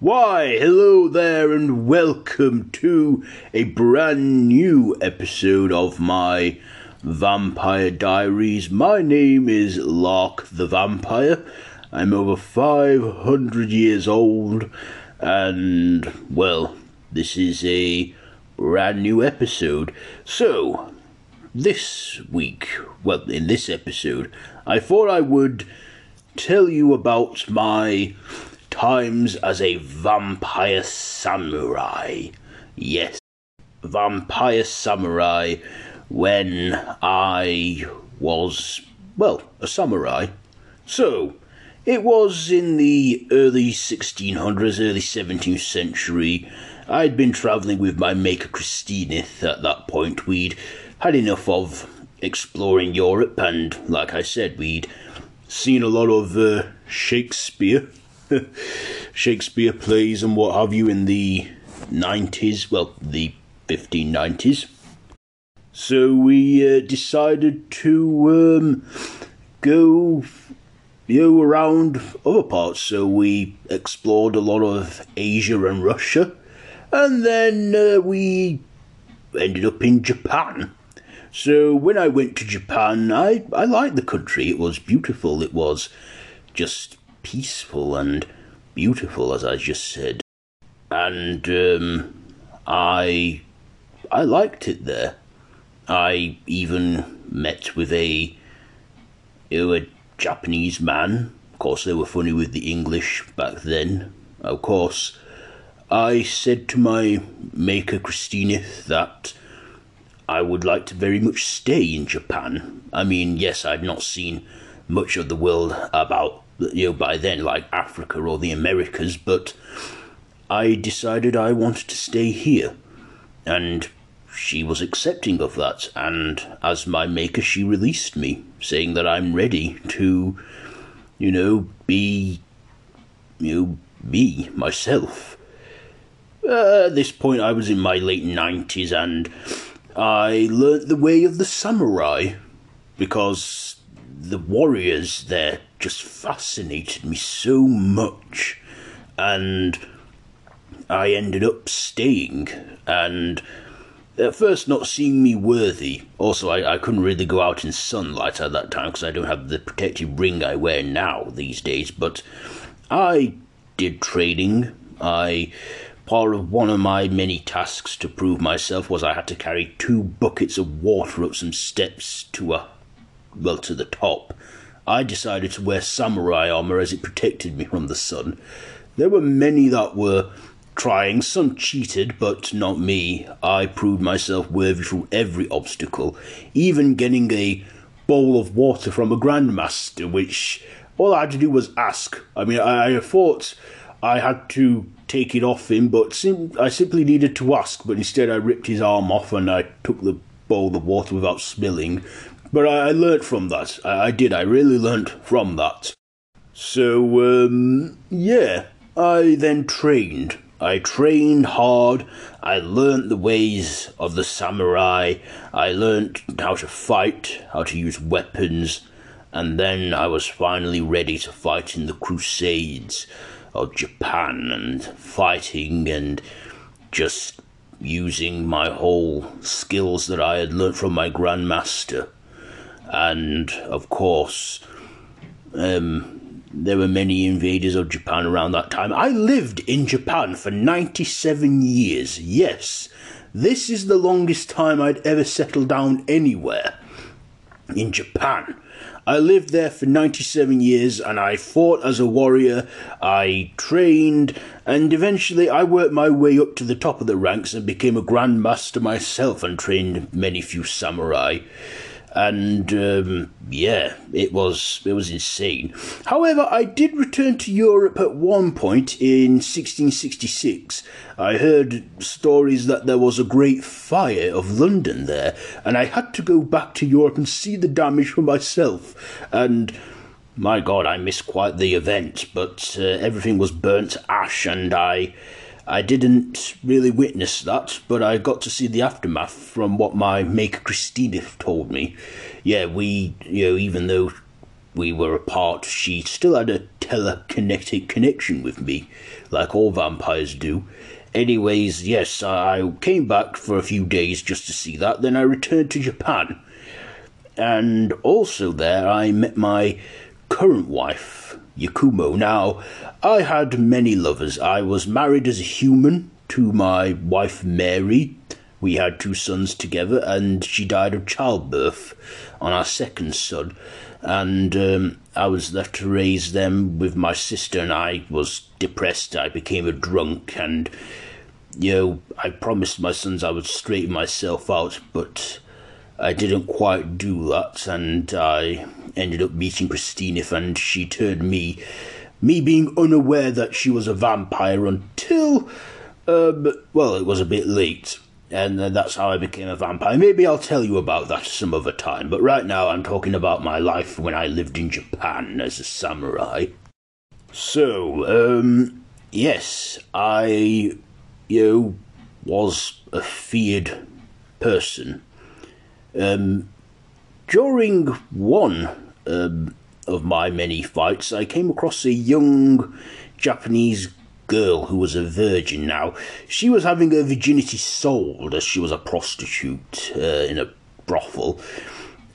Why, hello there, and welcome to a brand new episode of my Vampire Diaries. My name is Lark the Vampire. I'm over 500 years old, and, well, this is a brand new episode. So, this week, well, in this episode, I thought I would tell you about my times as a vampire samurai. Yes, vampire samurai when I was, well, a samurai. So, it was in the early 1600s, early 17th century. I'd been travelling with my maker Christineth at that point. We'd had enough of exploring Europe, and like I said, we'd seen a lot of uh, Shakespeare Shakespeare plays and what have you in the 90s, well, the 1590s. So we uh, decided to um, go you around other parts. So we explored a lot of Asia and Russia, and then uh, we ended up in Japan. So when I went to Japan, I, I liked the country. It was beautiful. It was just peaceful and beautiful, as I just said. And um, I I liked it there. I even met with a a Japanese man. Of course, they were funny with the English back then. Of course, I said to my maker Christina that I would like to very much stay in Japan. I mean, yes, I'd not seen much of the world about you know by then like Africa or the Americas, but I decided I wanted to stay here, and she was accepting of that. And as my maker, she released me, saying that I'm ready to, you know, be, you know, me myself. Uh, at this point, I was in my late nineties, and I learnt the way of the samurai because the warriors there just fascinated me so much. And I ended up staying, and at first not seeing me worthy. Also, I, I couldn't really go out in sunlight at that time because I don't have the protective ring I wear now these days. But I did trading. I part of one of my many tasks to prove myself was I had to carry two buckets of water up some steps to a well to the top. I decided to wear samurai armor as it protected me from the sun. There were many that were trying, some cheated, but not me. I proved myself worthy through every obstacle, even getting a bowl of water from a grandmaster, which all I had to do was ask. I mean, I, I thought I had to take it off him, but sim- I simply needed to ask, but instead I ripped his arm off and I took the bowl of water without spilling, but I, I learnt from that. I, I, did. I really learnt from that. So, um, yeah. I then trained. I trained hard. I learnt the ways of the samurai. I learnt how to fight, how to use weapons. And then I was finally ready to fight in the Crusades of Japan and fighting and just using my whole skills that I had learnt from my grandmaster and of course, um, there were many invaders of Japan around that time. I lived in Japan for 97 years. Yes, this is the longest time I'd ever settled down anywhere. In Japan. I lived there for 97 years and I fought as a warrior, I trained, and eventually I worked my way up to the top of the ranks and became a grandmaster myself and trained many few samurai and um, yeah, it was it was insane. However, I did return to Europe at one point in 1666. I heard stories that there was a great fire of London there, and I had to go back to Europe and see the damage for myself. And my God, I missed quite the event, but uh, everything was burnt ash, and I I didn't really witness that, but I got to see the aftermath from what my maker Christina told me. Yeah, we, you know, even though we were apart, she still had a telekinetic connection with me, like all vampires do. Anyways, yes, I came back for a few days just to see that, then I returned to Japan. And also there, I met my current wife, Yakumo. Now, I had many lovers. I was married as a human to my wife, Mary. We had two sons together, and she died of childbirth on our second son. And um, I was left to raise them with my sister, and I was depressed. I became a drunk, and you know, I promised my sons I would straighten myself out, but I didn't quite do that, and I ended up meeting Christine, and she turned me, me being unaware that she was a vampire until, um, well, it was a bit late, and that's how I became a vampire. Maybe I'll tell you about that some other time, but right now I'm talking about my life when I lived in Japan as a samurai. So, um, yes, I, you know, was a feared person um, during one um, of my many fights, I came across a young Japanese girl who was a virgin. Now, she was having her virginity sold as she was a prostitute uh, in a brothel,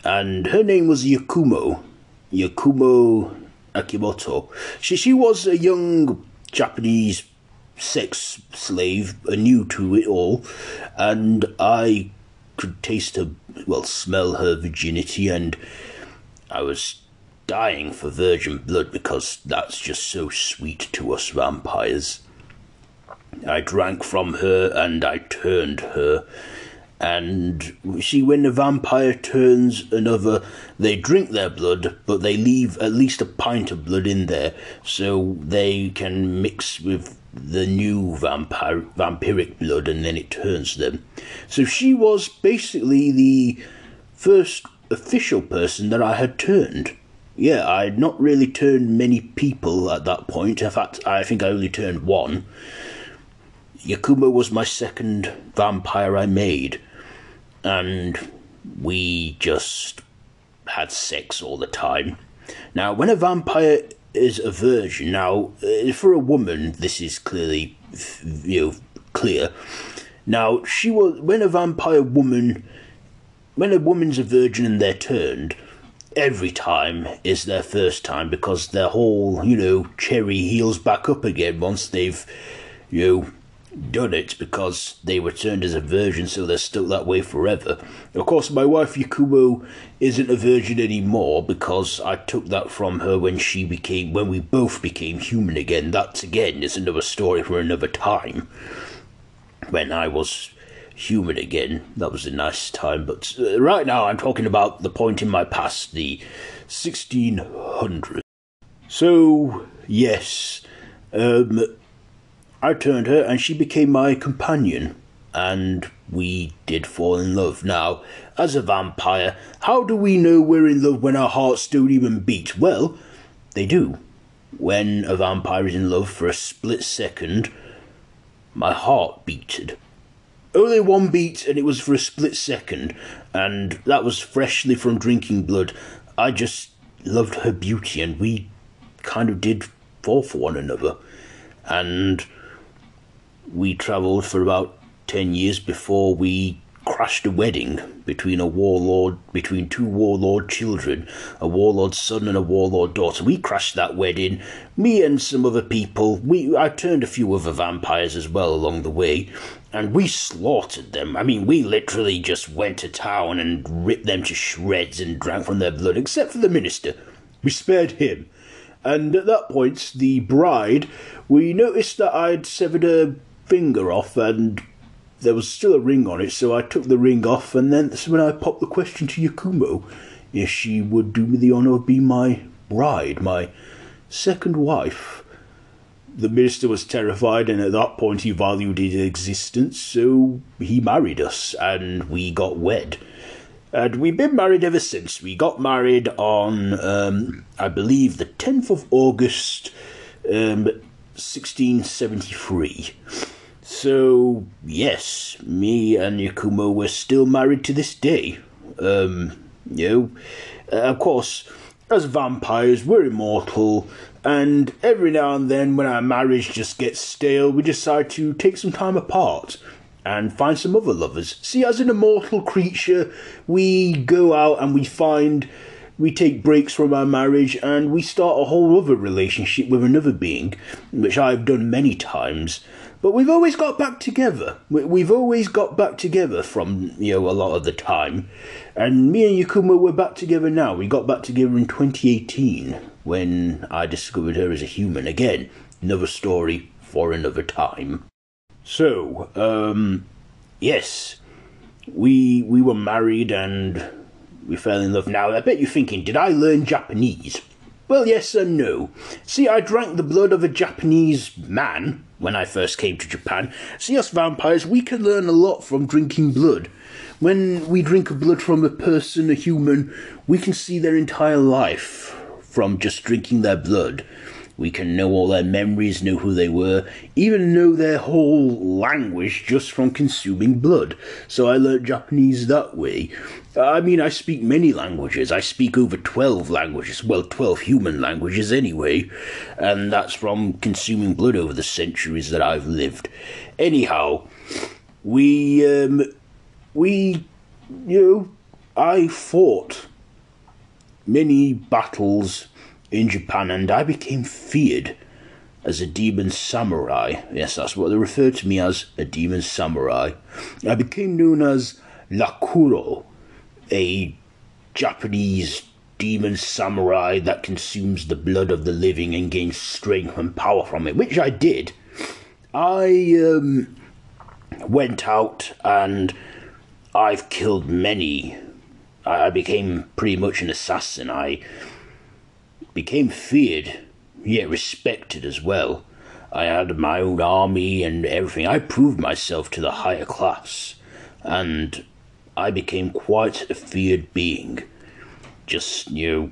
and her name was Yakumo. Yakumo Akimoto. She, she was a young Japanese sex slave, new to it all, and I could taste her, well, smell her virginity, and I was dying for virgin blood because that's just so sweet to us vampires. I drank from her and I turned her. And see, when a vampire turns another, they drink their blood, but they leave at least a pint of blood in there so they can mix with the new vampire vampiric blood and then it turns them. So she was basically the first official person that I had turned. Yeah, I had not really turned many people at that point. In fact, I think I only turned one. Yakumo was my second vampire I made, and we just had sex all the time. Now, when a vampire is a virgin. Now, uh, for a woman, this is clearly, you know, clear. Now, she was when a vampire woman, when a woman's a virgin and they're turned, every time is their first time because their whole, you know, cherry heals back up again once they've, you know, done it because they were turned as a virgin, so they're stuck that way forever. Of course, my wife Yakumo isn't a virgin anymore because I took that from her when she became, when we both became human again. That's again is another story for another time. When I was human again, that was a nice time. But uh, right now, I'm talking about the point in my past, the 1600s. So yes. Um, I turned her and she became my companion, and we did fall in love. Now, as a vampire, how do we know we're in love when our hearts don't even beat? Well, they do. When a vampire is in love for a split second, my heart beated. Only one beat, and it was for a split second, and that was freshly from drinking blood. I just loved her beauty, and we kind of did fall for one another. And we travelled for about 10 years before we crashed a wedding between a warlord between two warlord children a warlord son and a warlord daughter. We crashed that wedding me and some other people. We i turned a few other vampires as well along the way and we slaughtered them. I mean we literally just went to town and ripped them to shreds and drank from their blood except for the minister. We spared him. And at that point the bride we noticed that i'd severed her finger off and there was still a ring on it, so I took the ring off, and then that's when I popped the question to Yakumo if she would do me the honour of being my bride, my second wife. The minister was terrified, and at that point he valued his existence, so he married us, and we got wed. And we've been married ever since. We got married on, um, I believe, the 10th of August, um, 1673. So, yes, me and Yakumo were still married to this day. Um, you know, uh, of course, as vampires, we're immortal, and every now and then, when our marriage just gets stale, we decide to take some time apart and find some other lovers. See, as an immortal creature, we go out and we find, we take breaks from our marriage and we start a whole other relationship with another being, which I've done many times. But we've always got back together. We've always got back together from, you know, a lot of the time. And me and Yakumo, we're back together now. We got back together in 2018 when I discovered her as a human. Again, another story for another time. So, um, yes, we we were married and we fell in love. Now, I bet you're thinking, did I learn Japanese? Well, yes and no. See, I drank the blood of a Japanese man when I first came to Japan. See, us vampires, we can learn a lot from drinking blood. When we drink blood from a person, a human, we can see their entire life from just drinking their blood. We can know all their memories, know who they were, even know their whole language just from consuming blood. So I learnt Japanese that way. I mean, I speak many languages. I speak over 12 languages. Well, 12 human languages anyway. And that's from consuming blood over the centuries that I've lived. Anyhow, we, um, we, you know, I fought many battles in Japan, and I became feared as a demon samurai. Yes, that's what they referred to me as a demon samurai. I became known as Lakuro, a Japanese demon samurai that consumes the blood of the living and gains strength and power from it, which I did. I um, went out and I've killed many. I became pretty much an assassin. I became feared, yet respected as well. I had my own army and everything. I proved myself to the higher class, and I became quite a feared being. Just, you know,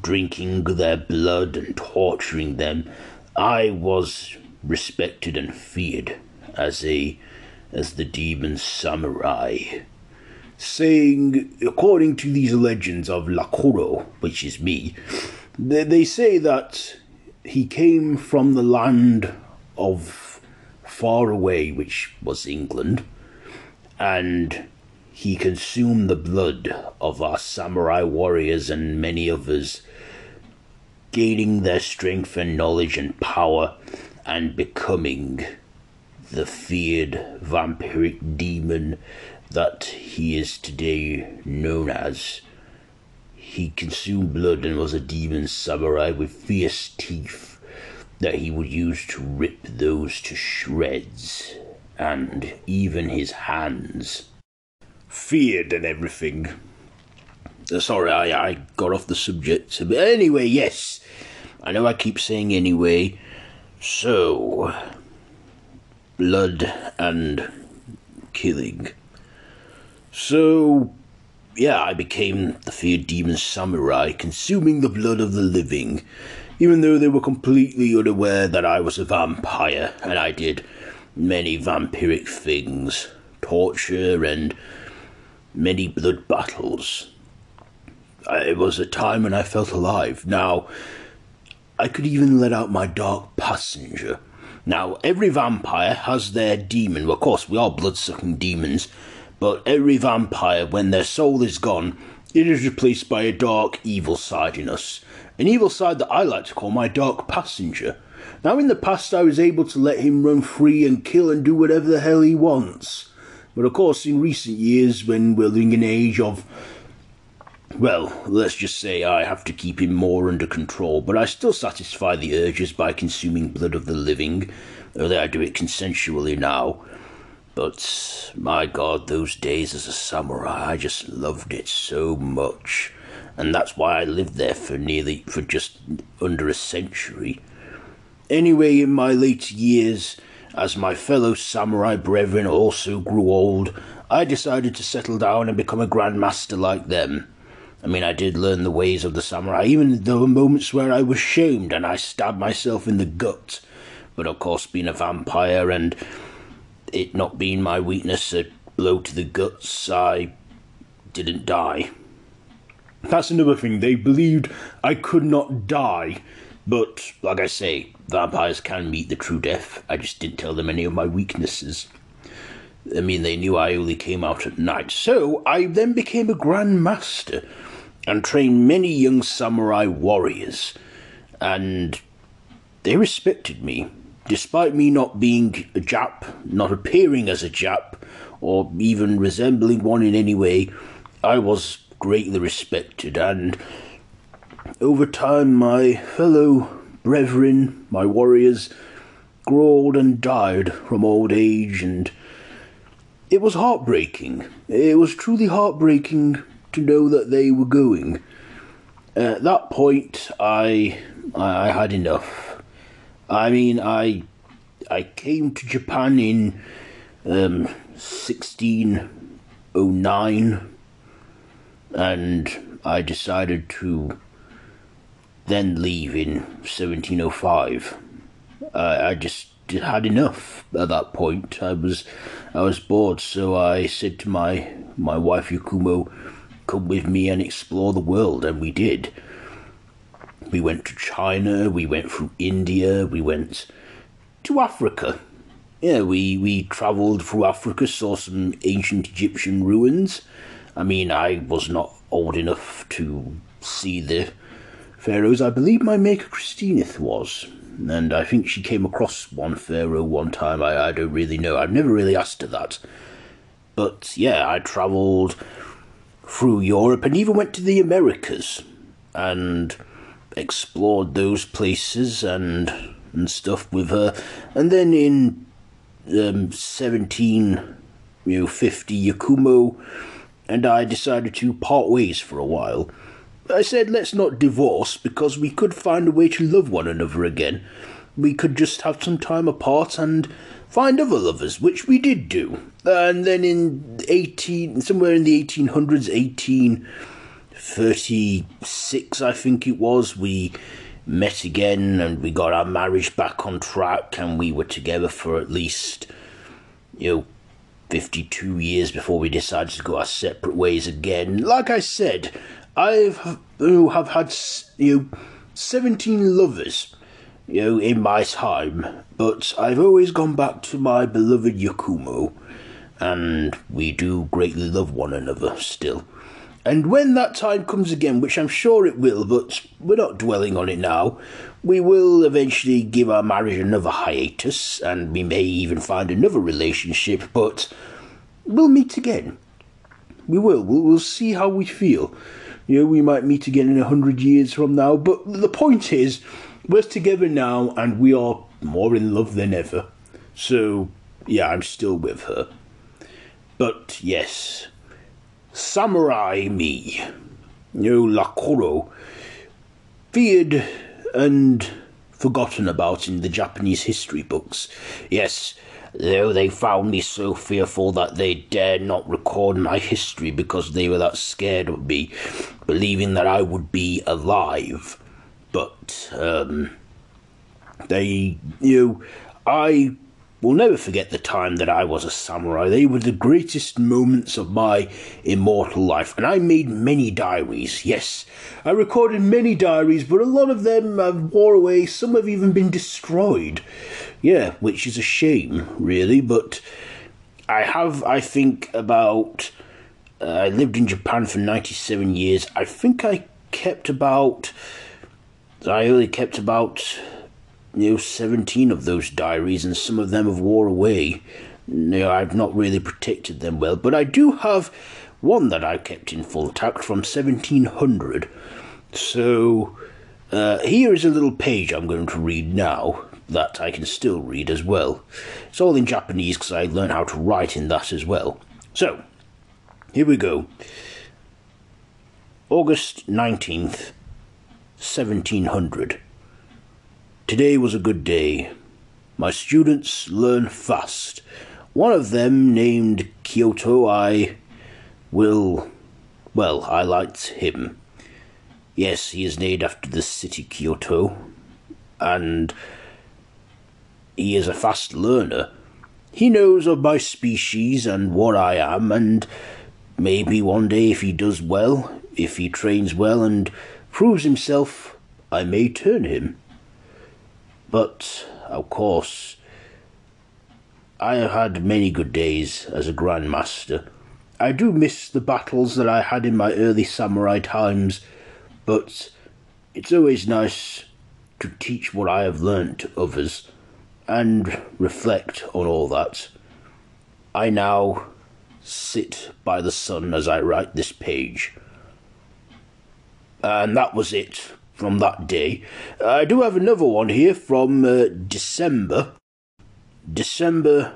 drinking their blood and torturing them. I was respected and feared as a as the demon samurai saying, according to these legends of Lakuro, which is me, they, they say that he came from the land of far away, which was England, and he consumed the blood of our samurai warriors and many others, gaining their strength and knowledge and power, and becoming the feared vampiric demon that he is today known as. He consumed blood and was a demon samurai with fierce teeth that he would use to rip those to shreds, and even his hands. Feared and everything. Uh, sorry, I, I got off the subject. But anyway, yes. I know I keep saying anyway. So, blood and killing. So, yeah, I became the feared demon samurai, consuming the blood of the living, even though they were completely unaware that I was a vampire and I did many vampiric things, torture, and many blood battles. Uh, it was a time when I felt alive. Now, I could even let out my dark passenger. Now, every vampire has their demon. Well, of course, we are blood sucking demons but every vampire, when their soul is gone, it is replaced by a dark, evil side in us. An evil side that I like to call my dark passenger. Now, in the past, I was able to let him run free and kill and do whatever the hell he wants. But of course, in recent years, when we're living in an age of well, let's just say I have to keep him more under control, but I still satisfy the urges by consuming blood of the living, although I do it consensually now. But my god, those days as a samurai, I just loved it so much. And that's why I lived there for nearly, for just under a century. Anyway, in my later years, as my fellow samurai brethren also grew old, I decided to settle down and become a grandmaster like them. I mean, I did learn the ways of the samurai, even though there were moments where I was shamed and I stabbed myself in the gut. But of course, being a vampire and it not being my weakness, a blow to the guts, I didn't die. That's another thing. They believed I could not die. But, like I say, vampires can meet the true death. I just didn't tell them any of my weaknesses. I mean, they knew I only came out at night. So I then became a Grand Master and trained many young samurai warriors. And they respected me, despite me not being a Jap, not appearing as a Jap, or even resembling one in any way. I was greatly respected, and over time, my fellow brethren, my warriors, growled and died from old age, and it was heartbreaking. It was truly heartbreaking to know that they were going. At that point, I I had enough. I mean, I I came to Japan in um, 1609 and I decided to then leave in 1705. Uh, I just had enough at that point. I was I was bored, so I said to my my wife Yakumo, "Come with me and explore the world," and we did. We went to China, we went through India, we went to Africa. Yeah, we we travelled through Africa, saw some ancient Egyptian ruins. I mean, I was not old enough to see the pharaohs. I believe my maker Christineth was, and I think she came across one pharaoh one time. I, I don't really know. I've never really asked her that. But yeah, I travelled through Europe and even went to the Americas and explored those places and and stuff with her. And then in um, 17, you know, 50, Yakumo and I decided to part ways for a while. I said, let's not divorce because we could find a way to love one another again. We could just have some time apart and find other lovers, which we did do. And then in 18, somewhere in the 1800s, 1836, I think it was, we met again and we got our marriage back on track and we were together for at least, you know, 52 years before we decided to go our separate ways again. Like I said, I've you know, have had you know, 17 lovers you know in my time, but I've always gone back to my beloved Yakumo, and we do greatly love one another still. And when that time comes again, which I'm sure it will, but we're not dwelling on it now, we will eventually give our marriage another hiatus, and we may even find another relationship, but we'll meet again. We will. We'll, we'll see how we feel. You know, we might meet again in a hundred years from now, but the point is, we're together now, and we are more in love than ever. So, yeah, I'm still with her. But yes, Samurai me, no Lakuro, feared and forgotten about in the Japanese history books. Yes, though they found me so fearful that they dared not record my history because they were that scared of me, believing that I would be alive. But, um, they, you know, I will never forget the time that I was a samurai. They were the greatest moments of my immortal life, and I made many diaries. Yes, I recorded many diaries, but a lot of them have wore away. Some have even been destroyed. Yeah, which is a shame, really. But I have, I think, about. Uh, I lived in Japan for ninety-seven years. I think I kept about. I only kept about you know, 17 of those diaries, and some of them have wore away. You know, I've not really protected them well, but I do have one that I kept in full tact from 1700. So, uh, here is a little page I'm going to read now that I can still read as well. It's all in Japanese because I learned how to write in that as well. So, here we go. August 19th, 1700. Today was a good day. My students learn fast. One of them, named Kyoto, I will. Well, I liked him. Yes, he is named after the city Kyoto, and he is a fast learner. He knows of my species and what I am, and maybe one day, if he does well, if he trains well and proves himself, I may turn him. But, of course, I have had many good days as a Grandmaster. I do miss the battles that I had in my early samurai times, but it's always nice to teach what I have learnt to others and reflect on all that. I now sit by the sun as I write this page. And that was it from that day. I do have another one here from uh, December. December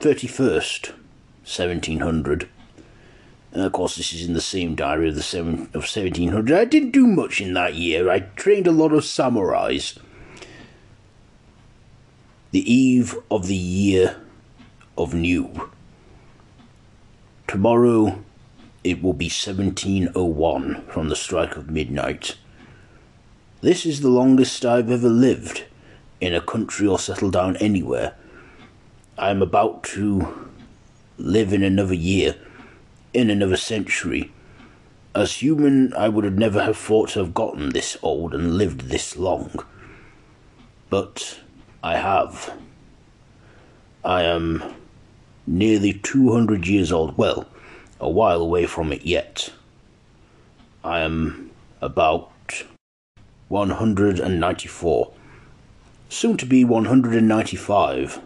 31st, 1700. And of course, this is in the same diary of the seven, of 1700. I didn't do much in that year. I trained a lot of samurais. The eve of the year of new. Tomorrow it will be 1701 from the strike of midnight. This is the longest I've ever lived in a country or settled down anywhere. I am about to live in another year, in another century. As human, I would have never have thought to have gotten this old and lived this long. But I have. I am nearly 200 years old. Well, a while away from it yet. I am about 194. Soon to be 195.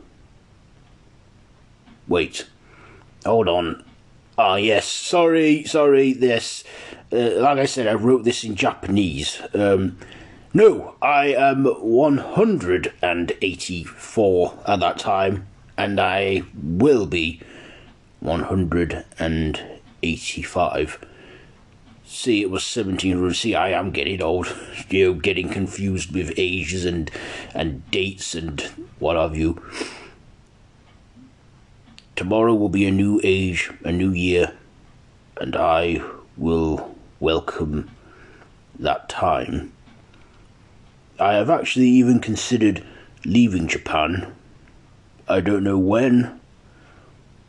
Wait. Hold on. Ah, yes. Sorry, sorry. this. Uh, like I said, I wrote this in Japanese. Um, no, I am 184 at that time, and I will be 185. See, it was 1700. See, I am getting old. You know, getting confused with ages and, and dates and what have you. Tomorrow will be a new age, a new year, and I will welcome that time. I have actually even considered leaving Japan. I don't know when,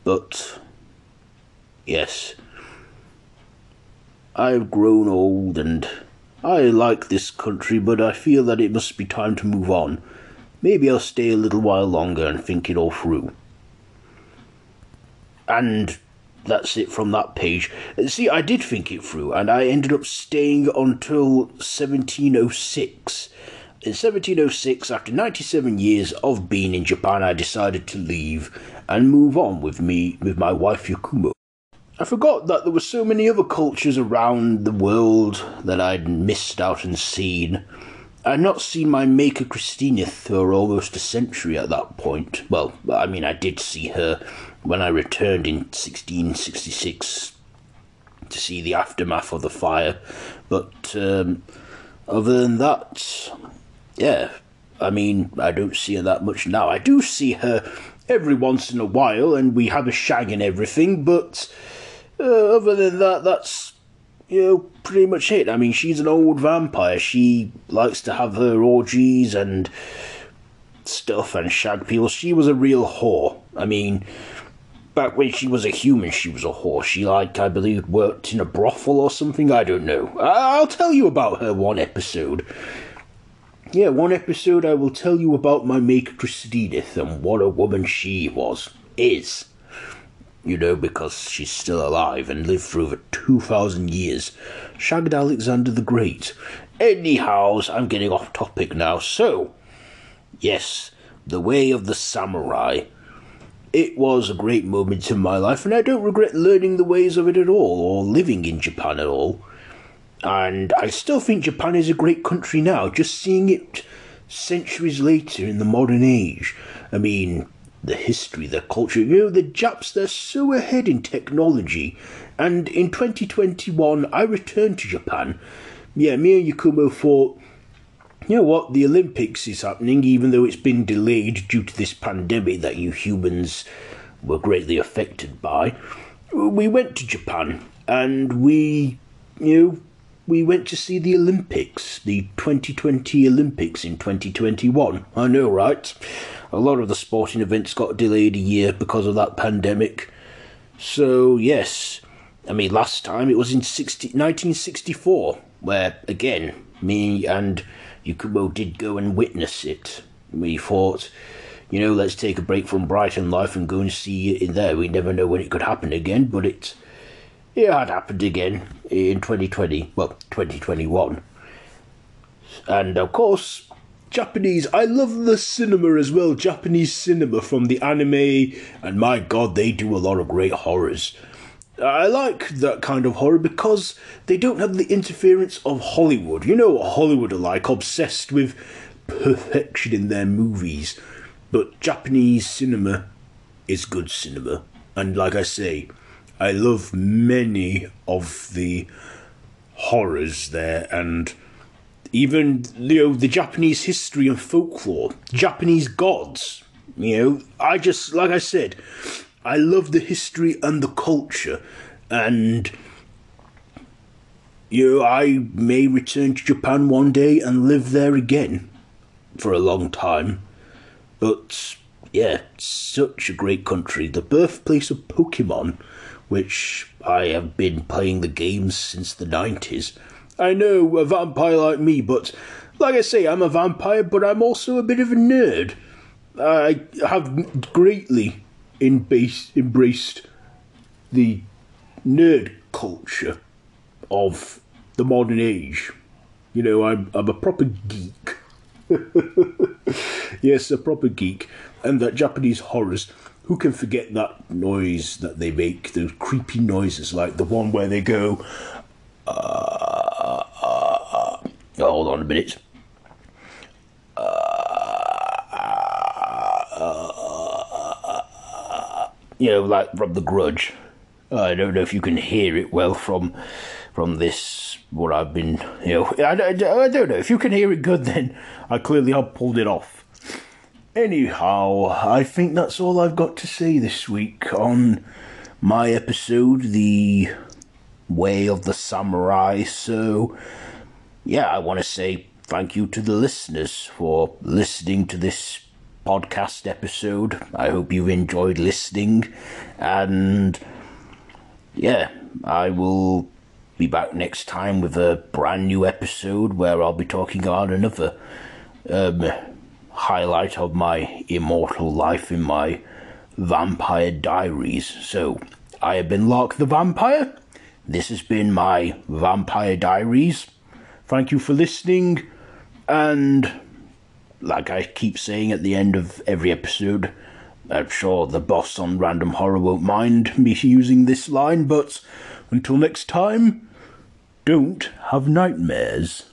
but yes. I've grown old and I like this country, but I feel that it must be time to move on. Maybe I'll stay a little while longer and think it all through. And that's it from that page. See, I did think it through, and I ended up staying until 1706. In 1706, after 97 years of being in Japan, I decided to leave and move on with me with my wife Yakumo. I forgot that there were so many other cultures around the world that I'd missed out and seen. I'd not seen my maker Christina for almost a century at that point. Well, I mean, I did see her when I returned in 1666 to see the aftermath of the fire, but um, other than that, yeah, I mean, I don't see her that much now. I do see her every once in a while, and we have a shag and everything, but uh, other than that, that's you know pretty much it. I mean, she's an old vampire. She likes to have her orgies and stuff and shag people. She was a real whore. I mean, back when she was a human, she was a whore. She, like, I believe, worked in a brothel or something. I don't know. I'll tell you about her one episode. Yeah, one episode I will tell you about my maker Christedith and what a woman she was. Is you know, because she's still alive and lived through over 2,000 years. Shagged Alexander the Great. Anyhow, I'm getting off topic now. So, yes, the way of the samurai. It was a great moment in my life, and I don't regret learning the ways of it at all, or living in Japan at all. And I still think Japan is a great country now, just seeing it centuries later in the modern age. I mean, the history, the culture. You know, the Japs, they're so ahead in technology. And in 2021, I returned to Japan. Yeah, me and Yakumo thought, you know what, the Olympics is happening, even though it's been delayed due to this pandemic that you humans were greatly affected by. We went to Japan and we, you know, we went to see the Olympics, the 2020 Olympics in 2021. I know, right? A lot of the sporting events got delayed a year because of that pandemic. So, yes, I mean, last time it was in 60, 1964, where again, me and Yakumo did go and witness it. We thought, you know, let's take a break from Brighton life and go and see it in there. We never know when it could happen again, but it, it had happened again in 2020, well, 2021. And of course, Japanese. I love the cinema as well. Japanese cinema from the anime, and my god, they do a lot of great horrors. I like that kind of horror because they don't have the interference of Hollywood. You know what Hollywood are like, obsessed with perfection in their movies. But Japanese cinema is good cinema. And like I say, I love many of the horrors there and even you know the Japanese history and folklore, Japanese gods. You know, I just like I said, I love the history and the culture, and you know, I may return to Japan one day and live there again for a long time. But yeah, such a great country, the birthplace of Pokemon, which I have been playing the games since the 90s. I know a vampire like me, but like I say, I'm a vampire, but I'm also a bit of a nerd. I have greatly embraced the nerd culture of the modern age. You know, I'm, I'm a proper geek. yes, a proper geek. And that Japanese horrors, who can forget that noise that they make, those creepy noises like the one where they go, uh, uh, uh, hold on a minute. you know, like from The Grudge. I don't know if you can hear it well from from this what I've been, you know, I, I, I don't know if you can hear it good. Then I clearly have pulled it off. Anyhow, I think that's all I've got to say this week on my episode, The Way of the Samurai. So, yeah, I want to say thank you to the listeners for listening to this podcast episode. I hope you've enjoyed listening, and yeah, I will be back next time with a brand new episode where I'll be talking about another um, highlight of my immortal life in my vampire diaries. So, I have been Lark the Vampire. This has been my vampire diaries. Thank you for listening, and like I keep saying at the end of every episode, I'm sure the boss on Random Horror won't mind me using this line, but until next time, don't have nightmares.